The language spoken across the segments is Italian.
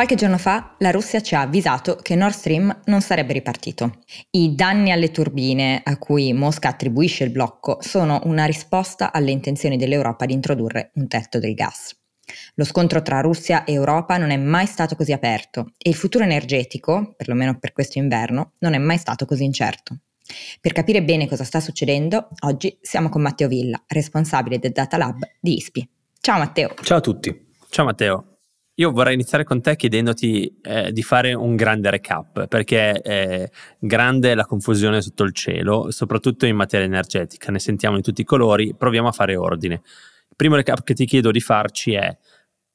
Qualche giorno fa la Russia ci ha avvisato che Nord Stream non sarebbe ripartito. I danni alle turbine a cui Mosca attribuisce il blocco sono una risposta alle intenzioni dell'Europa di introdurre un tetto del gas. Lo scontro tra Russia e Europa non è mai stato così aperto e il futuro energetico, perlomeno per questo inverno, non è mai stato così incerto. Per capire bene cosa sta succedendo, oggi siamo con Matteo Villa, responsabile del Data Lab di ISPI. Ciao Matteo. Ciao a tutti. Ciao Matteo. Io vorrei iniziare con te chiedendoti eh, di fare un grande recap, perché è grande la confusione sotto il cielo, soprattutto in materia energetica, ne sentiamo in tutti i colori, proviamo a fare ordine. Il primo recap che ti chiedo di farci è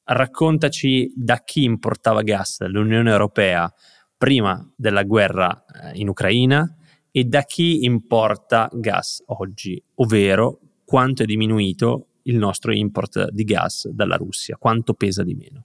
raccontaci da chi importava gas l'Unione Europea prima della guerra eh, in Ucraina e da chi importa gas oggi, ovvero quanto è diminuito il nostro import di gas dalla Russia, quanto pesa di meno.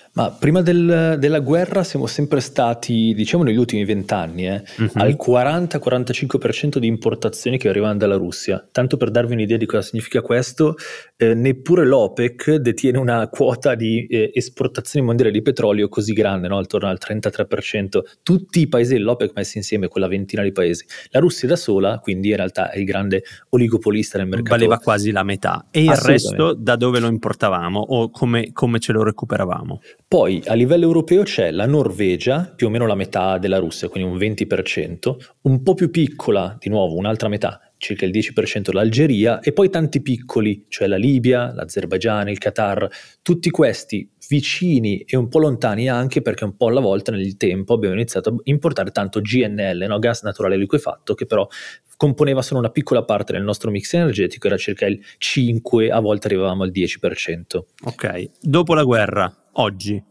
Ma prima del, della guerra siamo sempre stati, diciamo negli ultimi vent'anni, eh, uh-huh. al 40-45% di importazioni che arrivano dalla Russia. Tanto per darvi un'idea di cosa significa questo, eh, neppure l'OPEC detiene una quota di eh, esportazioni mondiali di petrolio così grande, no? attorno al 33%. Tutti i paesi dell'OPEC messi insieme, quella ventina di paesi. La Russia da sola, quindi in realtà è il grande oligopolista nel mercato. Valeva quasi la metà. E il resto da dove lo importavamo o come, come ce lo recuperavamo? Poi a livello europeo c'è la Norvegia, più o meno la metà della Russia, quindi un 20%, un po' più piccola, di nuovo un'altra metà, circa il 10% l'Algeria, e poi tanti piccoli, cioè la Libia, l'Azerbaigian, il Qatar, tutti questi vicini e un po' lontani anche perché un po' alla volta nel tempo abbiamo iniziato a importare tanto GNL, no? gas naturale liquefatto, che però componeva solo una piccola parte del nostro mix energetico, era circa il 5, a volte arrivavamo al 10%. Ok, dopo la guerra, oggi,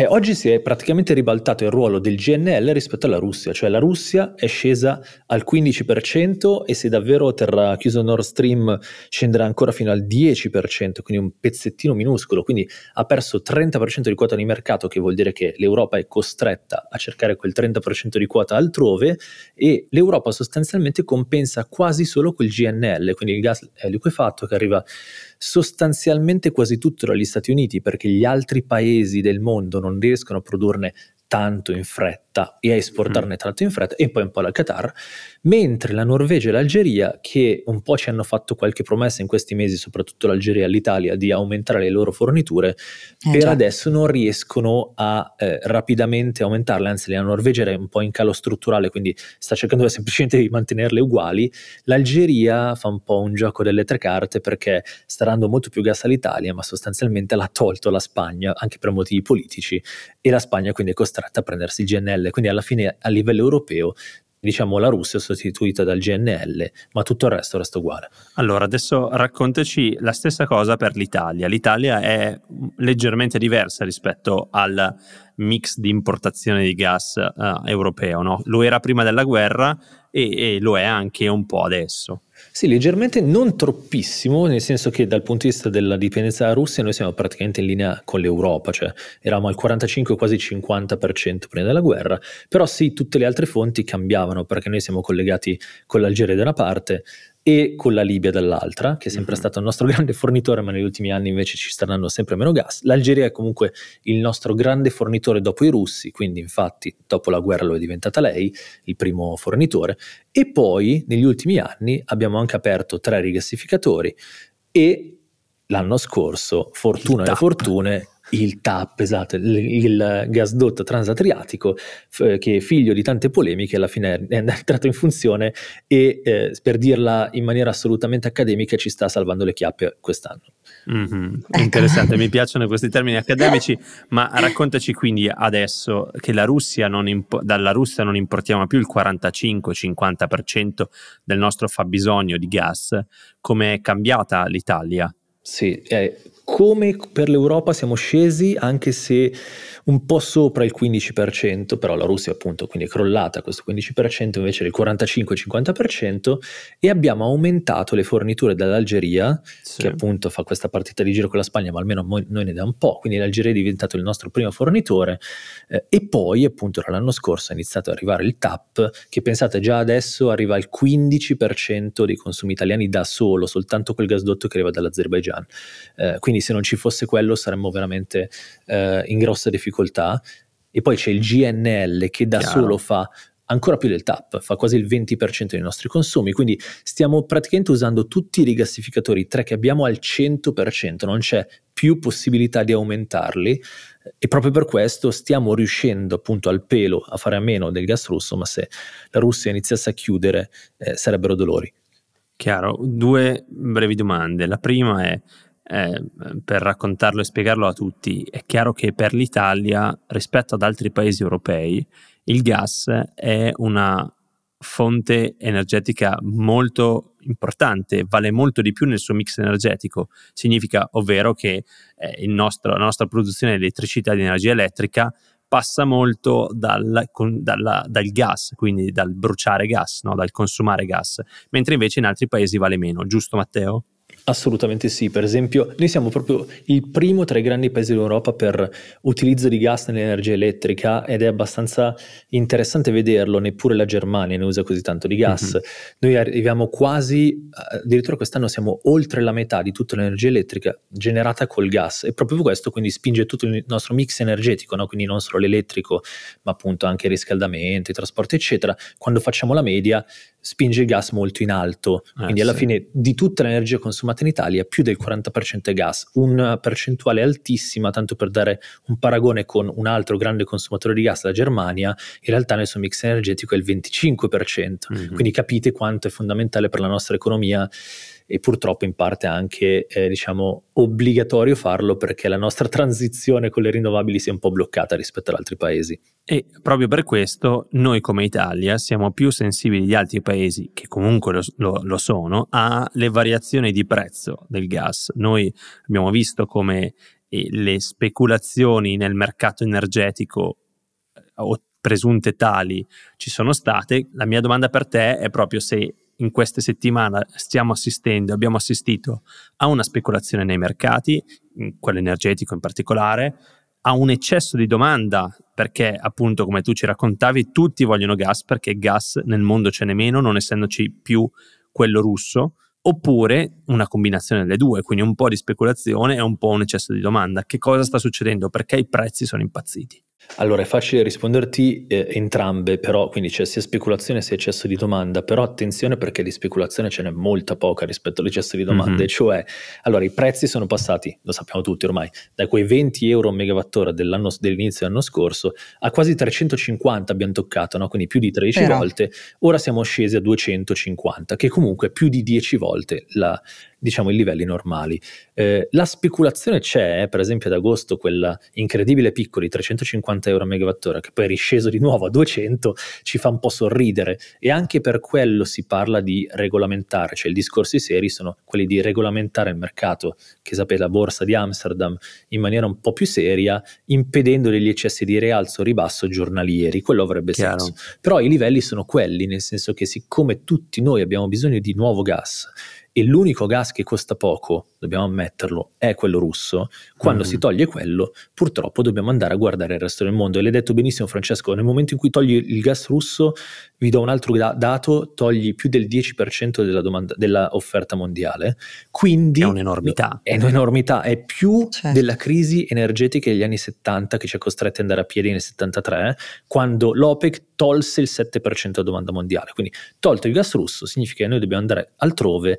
e oggi si è praticamente ribaltato il ruolo del GNL rispetto alla Russia, cioè la Russia è scesa al 15% e se davvero terrà chiuso Nord Stream scenderà ancora fino al 10%, quindi un pezzettino minuscolo, quindi ha perso 30% di quota di mercato, che vuol dire che l'Europa è costretta a cercare quel 30% di quota altrove e l'Europa sostanzialmente compensa quasi solo quel GNL, quindi il gas liquefatto che arriva sostanzialmente quasi tutto dagli Stati Uniti perché gli altri paesi del mondo non riescono a produrne tanto in fretta e a esportarne mm. tanto in fretta e poi un po' la Qatar, mentre la Norvegia e l'Algeria, che un po' ci hanno fatto qualche promessa in questi mesi, soprattutto l'Algeria e l'Italia, di aumentare le loro forniture, eh, per già. adesso non riescono a eh, rapidamente aumentarle, anzi la Norvegia è un po' in calo strutturale, quindi sta cercando semplicemente di mantenerle uguali, l'Algeria fa un po' un gioco delle tre carte perché sta dando molto più gas all'Italia, ma sostanzialmente l'ha tolto la Spagna, anche per motivi politici, e la Spagna quindi è costretta a prendersi il GNL, quindi alla fine a livello europeo diciamo la Russia è sostituita dal GNL, ma tutto il resto resta uguale. Allora, adesso raccontaci la stessa cosa per l'Italia. L'Italia è leggermente diversa rispetto al mix di importazione di gas uh, europeo, no? Lo era prima della guerra e, e lo è anche un po' adesso. Sì, leggermente non troppissimo, nel senso che dal punto di vista della dipendenza dalla Russia noi siamo praticamente in linea con l'Europa, cioè eravamo al 45 quasi 50% prima della guerra, però sì, tutte le altre fonti cambiavano perché noi siamo collegati con l'Algeria da una parte, e con la Libia dall'altra, che è sempre mm-hmm. stato il nostro grande fornitore, ma negli ultimi anni invece ci sta dando sempre meno gas. L'Algeria è comunque il nostro grande fornitore dopo i russi, quindi infatti dopo la guerra lo è diventata lei, il primo fornitore. E poi negli ultimi anni abbiamo anche aperto tre rigassificatori e l'anno scorso, fortuna e fortune, il TAP, esatto, il, il gasdotto transadriatico, f- che è figlio di tante polemiche, alla fine è entrato in funzione e, eh, per dirla in maniera assolutamente accademica, ci sta salvando le chiappe quest'anno. Mm-hmm. Interessante, mi piacciono questi termini accademici, ma raccontaci quindi adesso che la Russia impo- dalla Russia non importiamo più il 45-50% del nostro fabbisogno di gas, come è cambiata l'Italia? Sì, eh, come per l'Europa siamo scesi, anche se un po' sopra il 15%, però la Russia appunto quindi è crollata questo 15% invece del 45-50% e abbiamo aumentato le forniture dall'Algeria, sì. che appunto fa questa partita di giro con la Spagna, ma almeno noi, ne da un po', quindi l'Algeria è diventato il nostro primo fornitore eh, e poi appunto l'anno scorso è iniziato ad arrivare il TAP, che pensate già adesso arriva al 15% dei consumi italiani da solo, soltanto quel gasdotto che arriva dall'Azerbaijan. Eh, quindi se non ci fosse quello saremmo veramente eh, in grossa difficoltà difficoltà e poi c'è il GNL che da Chiaro. solo fa ancora più del TAP, fa quasi il 20% dei nostri consumi, quindi stiamo praticamente usando tutti i rigassificatori 3 che abbiamo al 100%, non c'è più possibilità di aumentarli e proprio per questo stiamo riuscendo appunto al pelo a fare a meno del gas russo, ma se la Russia iniziasse a chiudere eh, sarebbero dolori. Chiaro, due brevi domande. La prima è eh, per raccontarlo e spiegarlo a tutti, è chiaro che per l'Italia, rispetto ad altri paesi europei, il gas è una fonte energetica molto importante, vale molto di più nel suo mix energetico. Significa, ovvero, che eh, nostro, la nostra produzione di elettricità e di energia elettrica passa molto dal, con, dalla, dal, gas, quindi dal bruciare gas, no? dal consumare gas, mentre invece in altri paesi vale meno, giusto Matteo? Assolutamente sì, per esempio noi siamo proprio il primo tra i grandi paesi d'Europa per utilizzo di gas nell'energia elettrica ed è abbastanza interessante vederlo, neppure la Germania ne usa così tanto di gas. Mm-hmm. Noi arriviamo quasi, addirittura quest'anno siamo oltre la metà di tutta l'energia elettrica generata col gas e proprio questo quindi spinge tutto il nostro mix energetico, no? quindi non solo l'elettrico ma appunto anche il riscaldamento, i trasporti eccetera. Quando facciamo la media spinge il gas molto in alto, eh, quindi alla sì. fine di tutta l'energia consumata in Italia più del 40% è gas, una percentuale altissima, tanto per dare un paragone con un altro grande consumatore di gas, la Germania, in realtà nel suo mix energetico è il 25%, mm-hmm. quindi capite quanto è fondamentale per la nostra economia e purtroppo in parte anche eh, diciamo obbligatorio farlo perché la nostra transizione con le rinnovabili si è un po' bloccata rispetto ad altri paesi. E proprio per questo noi come Italia siamo più sensibili di altri paesi, che comunque lo, lo, lo sono, alle variazioni di prezzo del gas. Noi abbiamo visto come eh, le speculazioni nel mercato energetico eh, presunte tali ci sono state. La mia domanda per te è proprio se in queste settimane stiamo assistendo, abbiamo assistito a una speculazione nei mercati, quello energetico in particolare, a un eccesso di domanda perché appunto come tu ci raccontavi tutti vogliono gas perché gas nel mondo ce n'è meno non essendoci più quello russo oppure una combinazione delle due quindi un po' di speculazione e un po' un eccesso di domanda. Che cosa sta succedendo? Perché i prezzi sono impazziti allora, è facile risponderti eh, entrambe, però quindi c'è sia speculazione sia eccesso di domanda, però attenzione perché di speculazione ce n'è molta poca rispetto all'eccesso di domande, mm-hmm. cioè, allora i prezzi sono passati, lo sappiamo tutti ormai, da quei 20 euro a megawattora dell'inizio dell'anno scorso a quasi 350 abbiamo toccato, no? quindi più di 13 però. volte, ora siamo scesi a 250, che comunque è più di 10 volte la, diciamo, i livelli normali. Eh, la speculazione c'è, eh, per esempio ad agosto quella incredibile picco di 350 euro a megawattora che poi è risceso di nuovo a 200 ci fa un po' sorridere e anche per quello si parla di regolamentare, cioè i discorsi seri sono quelli di regolamentare il mercato, che sapete la borsa di Amsterdam in maniera un po' più seria, impedendo degli eccessi di rialzo o ribasso giornalieri, quello avrebbe Chiaro. senso. Però i livelli sono quelli, nel senso che siccome tutti noi abbiamo bisogno di nuovo gas, e l'unico gas che costa poco, dobbiamo ammetterlo, è quello russo, quando mm-hmm. si toglie quello, purtroppo dobbiamo andare a guardare il resto del mondo. E l'hai detto benissimo Francesco, nel momento in cui togli il gas russo, vi do un altro da- dato, togli più del 10% della, domanda, della offerta mondiale. Quindi è un'enormità. È un'enormità, è più certo. della crisi energetica degli anni 70 che ci ha costretti ad andare a piedi nel 73, quando l'OPEC tolse il 7% della domanda mondiale. Quindi tolto il gas russo significa che noi dobbiamo andare altrove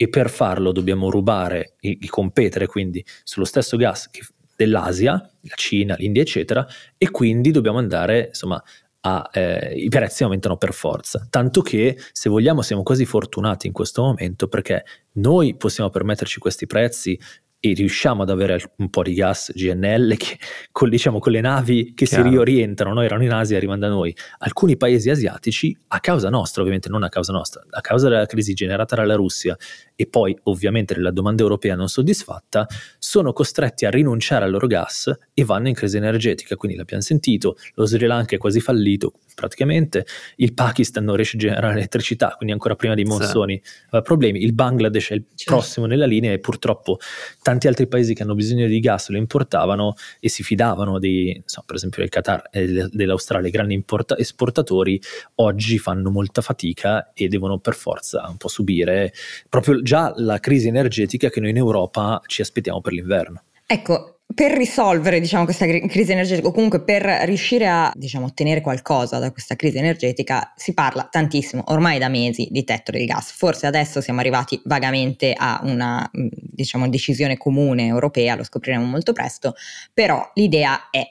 e per farlo dobbiamo rubare e, e competere quindi sullo stesso gas che, dell'Asia, la Cina, l'India, eccetera, e quindi dobbiamo andare insomma a, eh, i prezzi aumentano per forza. Tanto che, se vogliamo, siamo quasi fortunati in questo momento perché noi possiamo permetterci questi prezzi e riusciamo ad avere un po' di gas GNL che con, diciamo, con le navi che Chiaro. si riorientano, no? erano in Asia e arrivano da noi, alcuni paesi asiatici a causa nostra, ovviamente non a causa nostra, a causa della crisi generata dalla Russia e poi ovviamente della domanda europea non soddisfatta, sono costretti a rinunciare al loro gas e vanno in crisi energetica, quindi l'abbiamo sentito, lo Sri Lanka è quasi fallito praticamente, il Pakistan non riesce a generare elettricità, quindi ancora prima dei monsoni sì. aveva problemi, il Bangladesh è il certo. prossimo nella linea e purtroppo tanti altri paesi che hanno bisogno di gas lo importavano e si fidavano di, insomma, per esempio del Qatar e dell'Australia, grandi importa- esportatori, oggi fanno molta fatica e devono per forza un po' subire proprio già la crisi energetica che noi in Europa ci aspettiamo per l'inverno. Ecco, per risolvere diciamo, questa crisi energetica o comunque per riuscire a diciamo, ottenere qualcosa da questa crisi energetica si parla tantissimo, ormai da mesi, di tetto del gas. Forse adesso siamo arrivati vagamente a una diciamo, decisione comune europea, lo scopriremo molto presto, però l'idea è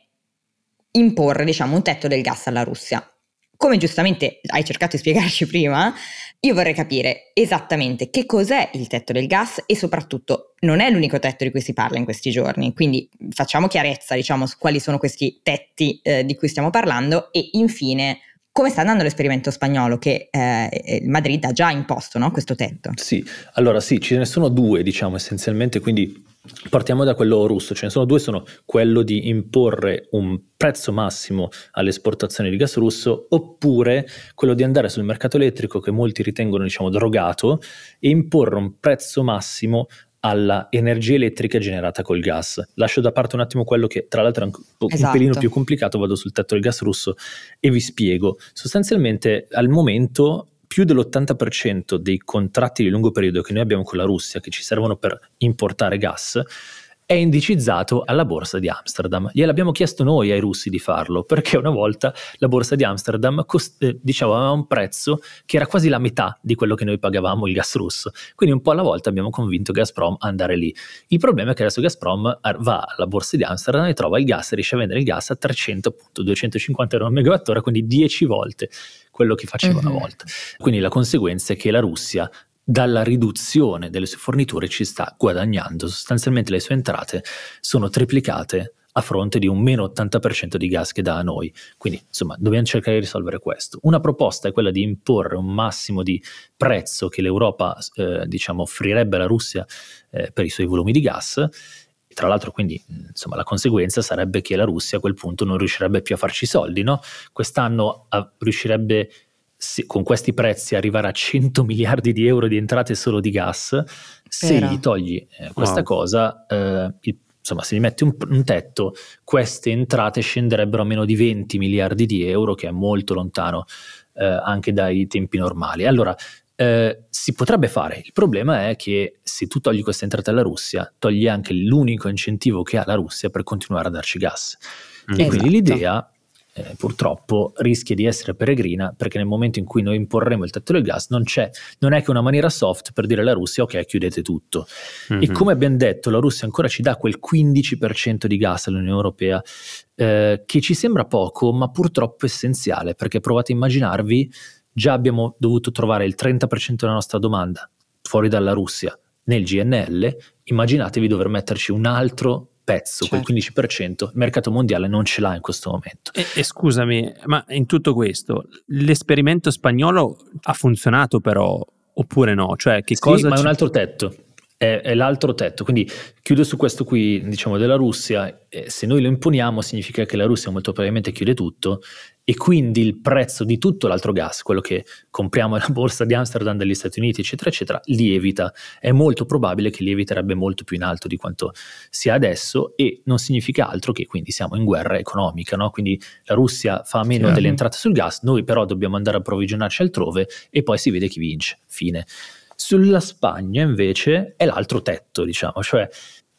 imporre diciamo, un tetto del gas alla Russia. Come giustamente hai cercato di spiegarci prima, io vorrei capire esattamente che cos'è il tetto del gas e soprattutto non è l'unico tetto di cui si parla in questi giorni, quindi facciamo chiarezza diciamo su quali sono questi tetti eh, di cui stiamo parlando e infine come sta andando l'esperimento spagnolo che eh, Madrid ha già imposto no, questo tetto? Sì, allora sì, ce ne sono due diciamo essenzialmente, quindi Partiamo da quello russo, ce ne sono due, sono quello di imporre un prezzo massimo all'esportazione di gas russo oppure quello di andare sul mercato elettrico che molti ritengono diciamo drogato e imporre un prezzo massimo alla energia elettrica generata col gas. Lascio da parte un attimo quello che tra l'altro è un, esatto. un pelino più complicato, vado sul tetto del gas russo e vi spiego. Sostanzialmente al momento più dell'80% dei contratti di lungo periodo che noi abbiamo con la Russia, che ci servono per importare gas, è indicizzato alla borsa di Amsterdam. Gliel'abbiamo chiesto noi ai russi di farlo, perché una volta la borsa di Amsterdam cost- eh, diciamo, aveva un prezzo che era quasi la metà di quello che noi pagavamo il gas russo. Quindi un po' alla volta abbiamo convinto Gazprom a andare lì. Il problema è che adesso Gazprom va alla borsa di Amsterdam e trova il gas e riesce a vendere il gas a 300, appunto, 250 euro al megawattora, quindi 10 volte quello che faceva uh-huh. una mhm. volta. Quindi la conseguenza è che la Russia dalla riduzione delle sue forniture ci sta guadagnando, sostanzialmente le sue entrate sono triplicate a fronte di un meno 80% di gas che dà a noi. Quindi, insomma, dobbiamo cercare di risolvere questo. Una proposta è quella di imporre un massimo di prezzo che l'Europa, eh, diciamo, offrirebbe alla Russia eh, per i suoi volumi di gas. Tra l'altro, quindi, insomma, la conseguenza sarebbe che la Russia a quel punto non riuscirebbe più a farci soldi, no? Quest'anno a, riuscirebbe con questi prezzi arrivare a 100 miliardi di euro di entrate solo di gas, se gli togli eh, questa wow. cosa, eh, il, insomma, se gli metti un, un, tetto, queste entrate scenderebbero a meno di 20 miliardi di euro, che è molto lontano eh, anche dai tempi normali. Allora, eh, si potrebbe fare, il problema è che se tu togli queste entrate alla Russia, togli anche l'unico incentivo che ha la Russia per continuare a darci gas. Mm. E quindi esatto. l'idea eh, purtroppo rischia di essere peregrina perché nel momento in cui noi imporremo il tetto del gas non, c'è, non è che una maniera soft per dire alla Russia ok chiudete tutto. Mm-hmm. E come abbiamo detto la Russia ancora ci dà quel 15% di gas all'Unione Europea eh, che ci sembra poco ma purtroppo essenziale perché provate a immaginarvi già abbiamo dovuto trovare il 30% della nostra domanda fuori dalla Russia nel GNL, immaginatevi dover metterci un altro pezzo, certo. quel 15%, il mercato mondiale non ce l'ha in questo momento. E, e, scusami, ma in tutto questo, l'esperimento spagnolo ha funzionato però oppure no? Cioè, che sì, cosa ma è un altro tetto. È, è, l'altro tetto. Quindi chiudo su questo qui, diciamo, della Russia. Eh, se noi lo imponiamo, significa che la Russia molto probabilmente chiude tutto e quindi il prezzo di tutto l'altro gas, quello che compriamo nella borsa di Amsterdam degli Stati Uniti, eccetera, eccetera, lievita. È molto probabile che lieviterebbe molto più in alto di quanto sia adesso e non significa altro che quindi siamo in guerra economica, no? Quindi la Russia fa meno sì. delle entrate sul gas, noi però dobbiamo andare a approvvigionarci altrove e poi si vede chi vince. Fine. Sulla Spagna invece è l'altro tetto, diciamo, cioè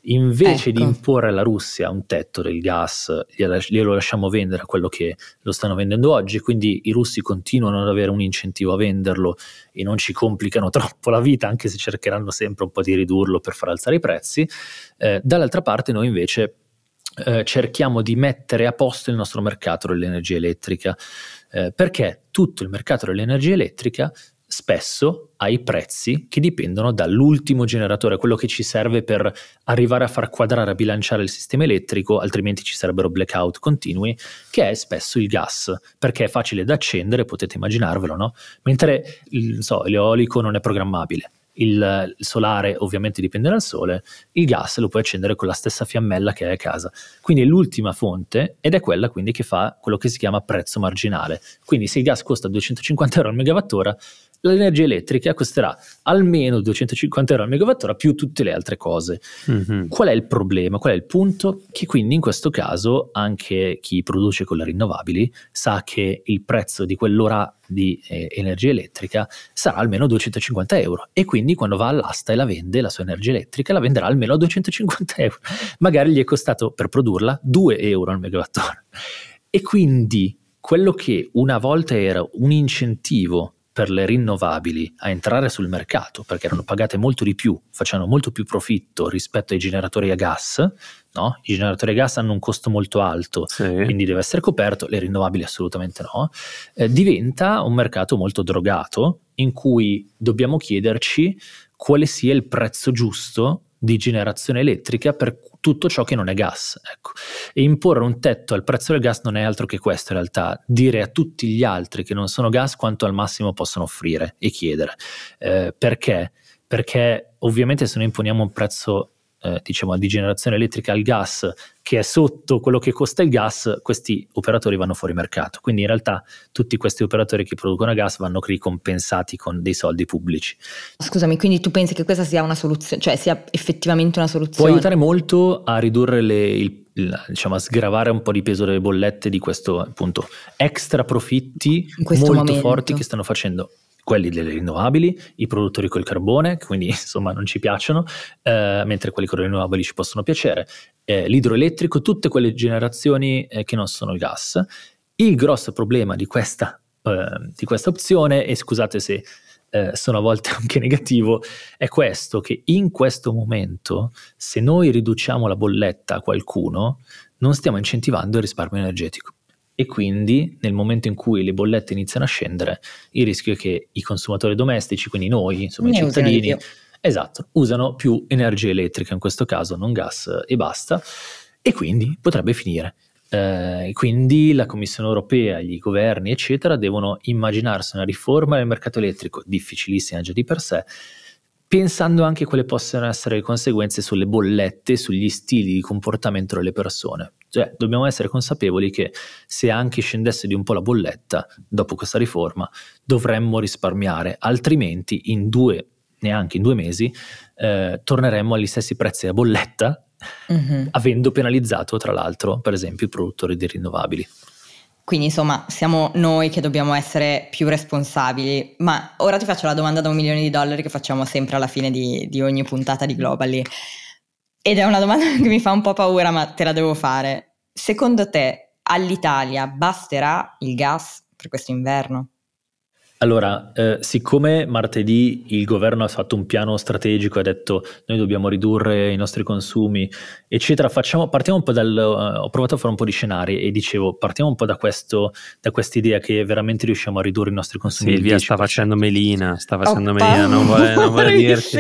invece ecco. di imporre alla Russia un tetto del gas, glielo lasciamo vendere a quello che lo stanno vendendo oggi, quindi i russi continuano ad avere un incentivo a venderlo e non ci complicano troppo la vita, anche se cercheranno sempre un po' di ridurlo per far alzare i prezzi. Eh, dall'altra parte noi invece eh, cerchiamo di mettere a posto il nostro mercato dell'energia elettrica, eh, perché tutto il mercato dell'energia elettrica spesso ai prezzi che dipendono dall'ultimo generatore, quello che ci serve per arrivare a far quadrare, a bilanciare il sistema elettrico, altrimenti ci sarebbero blackout continui, che è spesso il gas, perché è facile da accendere, potete immaginarvelo, no? Mentre so, l'eolico non è programmabile il, il, solare ovviamente dipende dal sole, il gas lo puoi accendere con la stessa fiammella che hai a casa. Quindi è l'ultima fonte ed è quella quindi che fa quello che si chiama prezzo marginale. Quindi se il gas costa 250 euro al megawattora, l'energia elettrica costerà almeno 250 euro al megawattora più tutte le altre cose. Mm-hmm. Qual è il problema? Qual è il punto? Che quindi in questo caso anche chi produce con le rinnovabili sa che il prezzo di quell'ora di eh, energia elettrica sarà almeno 250 euro e quindi quando va all'asta e la vende la sua energia elettrica la venderà almeno a 250 euro. Magari gli è costato per produrla 2 euro al megawattora. E quindi quello che una volta era un incentivo per le rinnovabili a entrare sul mercato perché erano pagate molto di più, facevano molto più profitto rispetto ai generatori a gas, no? I generatori a gas hanno un costo molto alto, sì. quindi deve essere coperto, le rinnovabili assolutamente no, eh, diventa un mercato molto drogato in cui dobbiamo chiederci quale sia il prezzo giusto di generazione elettrica per tutto ciò che non è gas. Ecco. E imporre un tetto al prezzo del gas non è altro che questo in realtà, dire a tutti gli altri che non sono gas quanto al massimo possono offrire e chiedere. Eh, perché? Perché ovviamente se noi imponiamo un prezzo eh, diciamo, di generazione elettrica al gas che è sotto quello che costa il gas, questi operatori vanno fuori mercato. Quindi in realtà tutti questi operatori che producono gas vanno ricompensati con dei soldi pubblici. Scusami, quindi tu pensi che questa sia una soluzione, cioè sia effettivamente una soluzione? Può aiutare molto a ridurre le, il, diciamo a sgravare un po' di peso delle bollette di questo appunto extra profitti molto momento. forti che stanno facendo quelli delle rinnovabili, i produttori col carbone, quindi insomma non ci piacciono, eh, mentre quelli con le rinnovabili ci possono piacere, eh, l'idroelettrico, tutte quelle generazioni eh, che non sono il gas. Il grosso problema di questa, eh, di questa opzione, e scusate se eh, sono a volte anche negativo, è questo, che in questo momento se noi riduciamo la bolletta a qualcuno, non stiamo incentivando il risparmio energetico e quindi nel momento in cui le bollette iniziano a scendere, il rischio è che i consumatori domestici, quindi noi, insomma ne i cittadini, esatto, usano più energia elettrica in questo caso, non gas e basta, e quindi potrebbe finire. Eh, quindi la Commissione europea, i governi, eccetera, devono immaginarsi una riforma del mercato elettrico, difficilissima già di per sé, pensando anche quali possono essere le conseguenze sulle bollette, sugli stili di comportamento delle persone. Cioè, dobbiamo essere consapevoli che se anche scendesse di un po' la bolletta dopo questa riforma, dovremmo risparmiare, altrimenti in due, neanche in due mesi, eh, torneremmo agli stessi prezzi a bolletta, mm-hmm. avendo penalizzato tra l'altro, per esempio, i produttori di rinnovabili. Quindi insomma siamo noi che dobbiamo essere più responsabili, ma ora ti faccio la domanda da un milione di dollari che facciamo sempre alla fine di, di ogni puntata di Globally. Ed è una domanda che mi fa un po' paura, ma te la devo fare. Secondo te all'Italia basterà il gas per questo inverno? Allora, eh, siccome martedì il governo ha fatto un piano strategico e ha detto noi dobbiamo ridurre i nostri consumi, eccetera, facciamo, partiamo un po' dal... Uh, ho provato a fare un po' di scenari e dicevo partiamo un po' da questo, da questa idea che veramente riusciamo a ridurre i nostri consumi. Silvia sta facendo melina, sta facendo ho melina, non vuole, non vuole dirti.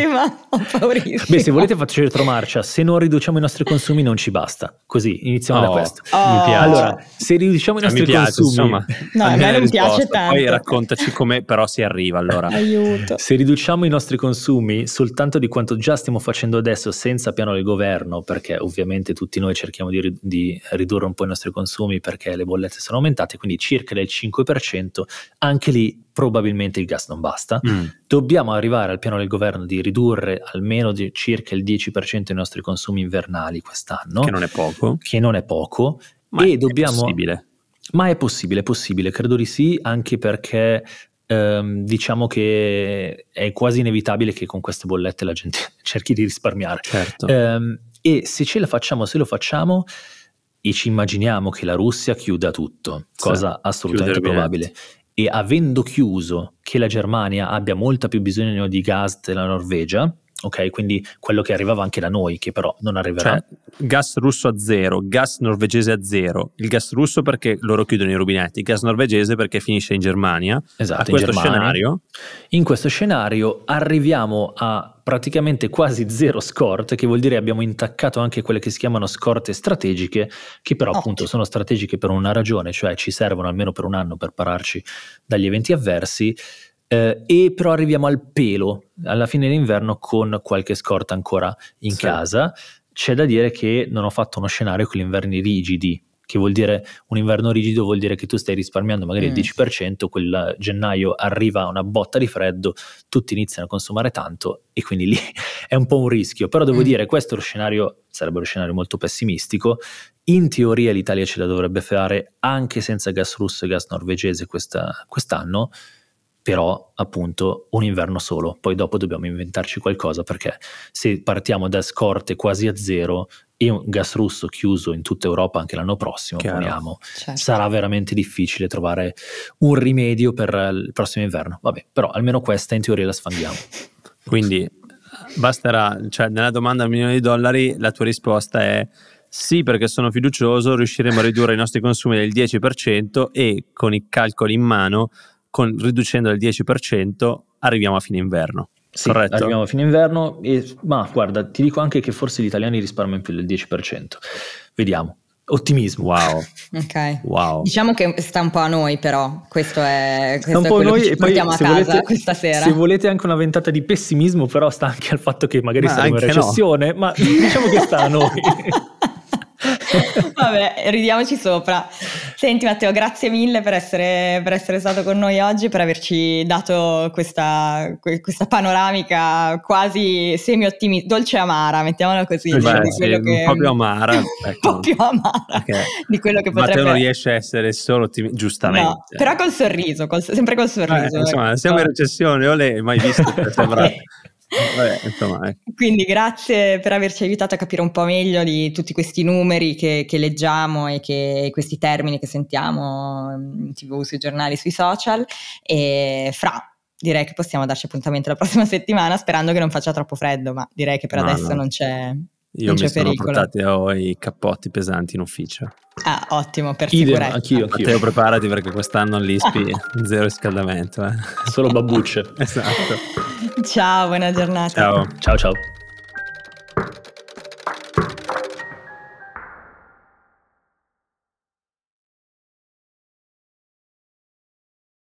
Beh, se volete faccio retromarcia, se non riduciamo i nostri consumi non ci basta. Così, iniziamo oh, da questo. Oh. Mi piace. Allora, se riduciamo i nostri piace, consumi... Insomma, no, a me non piace tanto. Poi raccontaci come come però si arriva allora. Aiuto. Se riduciamo i nostri consumi soltanto di quanto già stiamo facendo adesso senza piano del governo, perché ovviamente tutti noi cerchiamo di, di ridurre un po' i nostri consumi perché le bollette sono aumentate, quindi circa del 5%, anche lì probabilmente il gas non basta. Mm. Dobbiamo arrivare al piano del governo di ridurre almeno di circa il 10% i nostri consumi invernali quest'anno. Che non è poco. Che non è poco. Ma e è dobbiamo... possibile. Ma è possibile, è possibile, credo di sì, anche perché ehm, diciamo che è quasi inevitabile che con queste bollette la gente cerchi di risparmiare. Certo. Ehm, e se ce la facciamo, se lo facciamo, e ci immaginiamo che la Russia chiuda tutto, cosa sì, assolutamente probabile, e avendo chiuso che la Germania abbia molta più bisogno di gas della Norvegia, ok? Quindi quello che arrivava anche da noi, che però non arriverà. Cioè, gas russo a zero, gas norvegese a zero. Il gas russo perché loro chiudono i rubinetti, il gas norvegese perché finisce in Germania. Esatto, a questo Germania. scenario. In questo scenario arriviamo a praticamente quasi zero scorte, che vuol dire abbiamo intaccato anche quelle che si chiamano scorte strategiche, che però Ottimo. appunto sono strategiche per una ragione, cioè ci servono almeno per un anno per pararci dagli eventi avversi. Eh, e però arriviamo al pelo alla fine dell'inverno con qualche scorta ancora in Sì. casa. C'è da dire che non ho fatto uno scenario con gli inverni rigidi, che vuol dire un inverno rigido vuol dire che tu stai risparmiando magari il Mm. 10%, quel gennaio arriva una botta di freddo, tutti iniziano a consumare tanto e quindi lì è un po' un rischio. Però devo Mm. dire, questo è lo scenario, sarebbe lo scenario molto pessimistico. In teoria l'Italia ce la dovrebbe fare anche senza gas russo e gas norvegese questa- quest'anno, però appunto un inverno solo, poi dopo dobbiamo inventarci qualcosa perché se partiamo da scorte quasi a zero e un gas russo chiuso in tutta Europa anche l'anno prossimo, poniamo, Certo. sarà veramente difficile trovare un rimedio per il prossimo inverno. Vabbè, però almeno questa in teoria la sfanghiamo. Quindi basterà, cioè nella domanda a un milione di dollari la tua risposta è sì perché sono fiducioso, riusciremo a ridurre i nostri consumi del 10% e con i calcoli in mano, con, riducendo del 10%, arriviamo a fine inverno. Sì, Corretto? arriviamo a fine inverno, e, ma guarda, ti dico anche che forse gli italiani risparmiano più del 10%. Vediamo. Ottimismo. Wow, Ok. wow. Diciamo che sta un po' a noi, però. Questo è, questo È un è po' quello noi che ci e poi portiamo a se casa volete, questa sera. se volete anche una ventata di pessimismo, però sta anche al fatto che magari Ma saremo in anche no. recessione, ma diciamo che sta a noi. Vabbè, ridiamoci sopra. Senti Matteo, grazie mille per essere, per essere stato con noi oggi, per averci dato questa, que- questa panoramica quasi semi-ottimista, dolce amara, mettiamola così. Beh, di sì, quello che- un po' più amara. un ecco. po' più amara Ok. di quello che Matteo potrebbe non riesce a essere solo ottimi- giustamente. No, però col sorriso, col- sempre col Eh, sorriso. insomma, siamo in recessione, olè, mai visto sembra... Vabbè, insomma, ecco. Quindi grazie per averci aiutato a capire un po' meglio di tutti questi numeri che, che leggiamo e che, questi termini che sentiamo in tv, sui giornali, sui social. E fra, direi che possiamo darci appuntamento la prossima settimana sperando che non faccia troppo freddo, ma direi che per No, adesso no. non c'è, Io non mi c'è sono pericolo. portati ho i cappotti pesanti in ufficio. Ah, ottimo, per Idem, sicurezza. anch'io, anch'io. Matteo, preparati perché quest'anno all'ISPI zero riscaldamento. Eh. Solo babbucce. Esatto. Ciao, buona giornata. Ciao. Ciao ciao.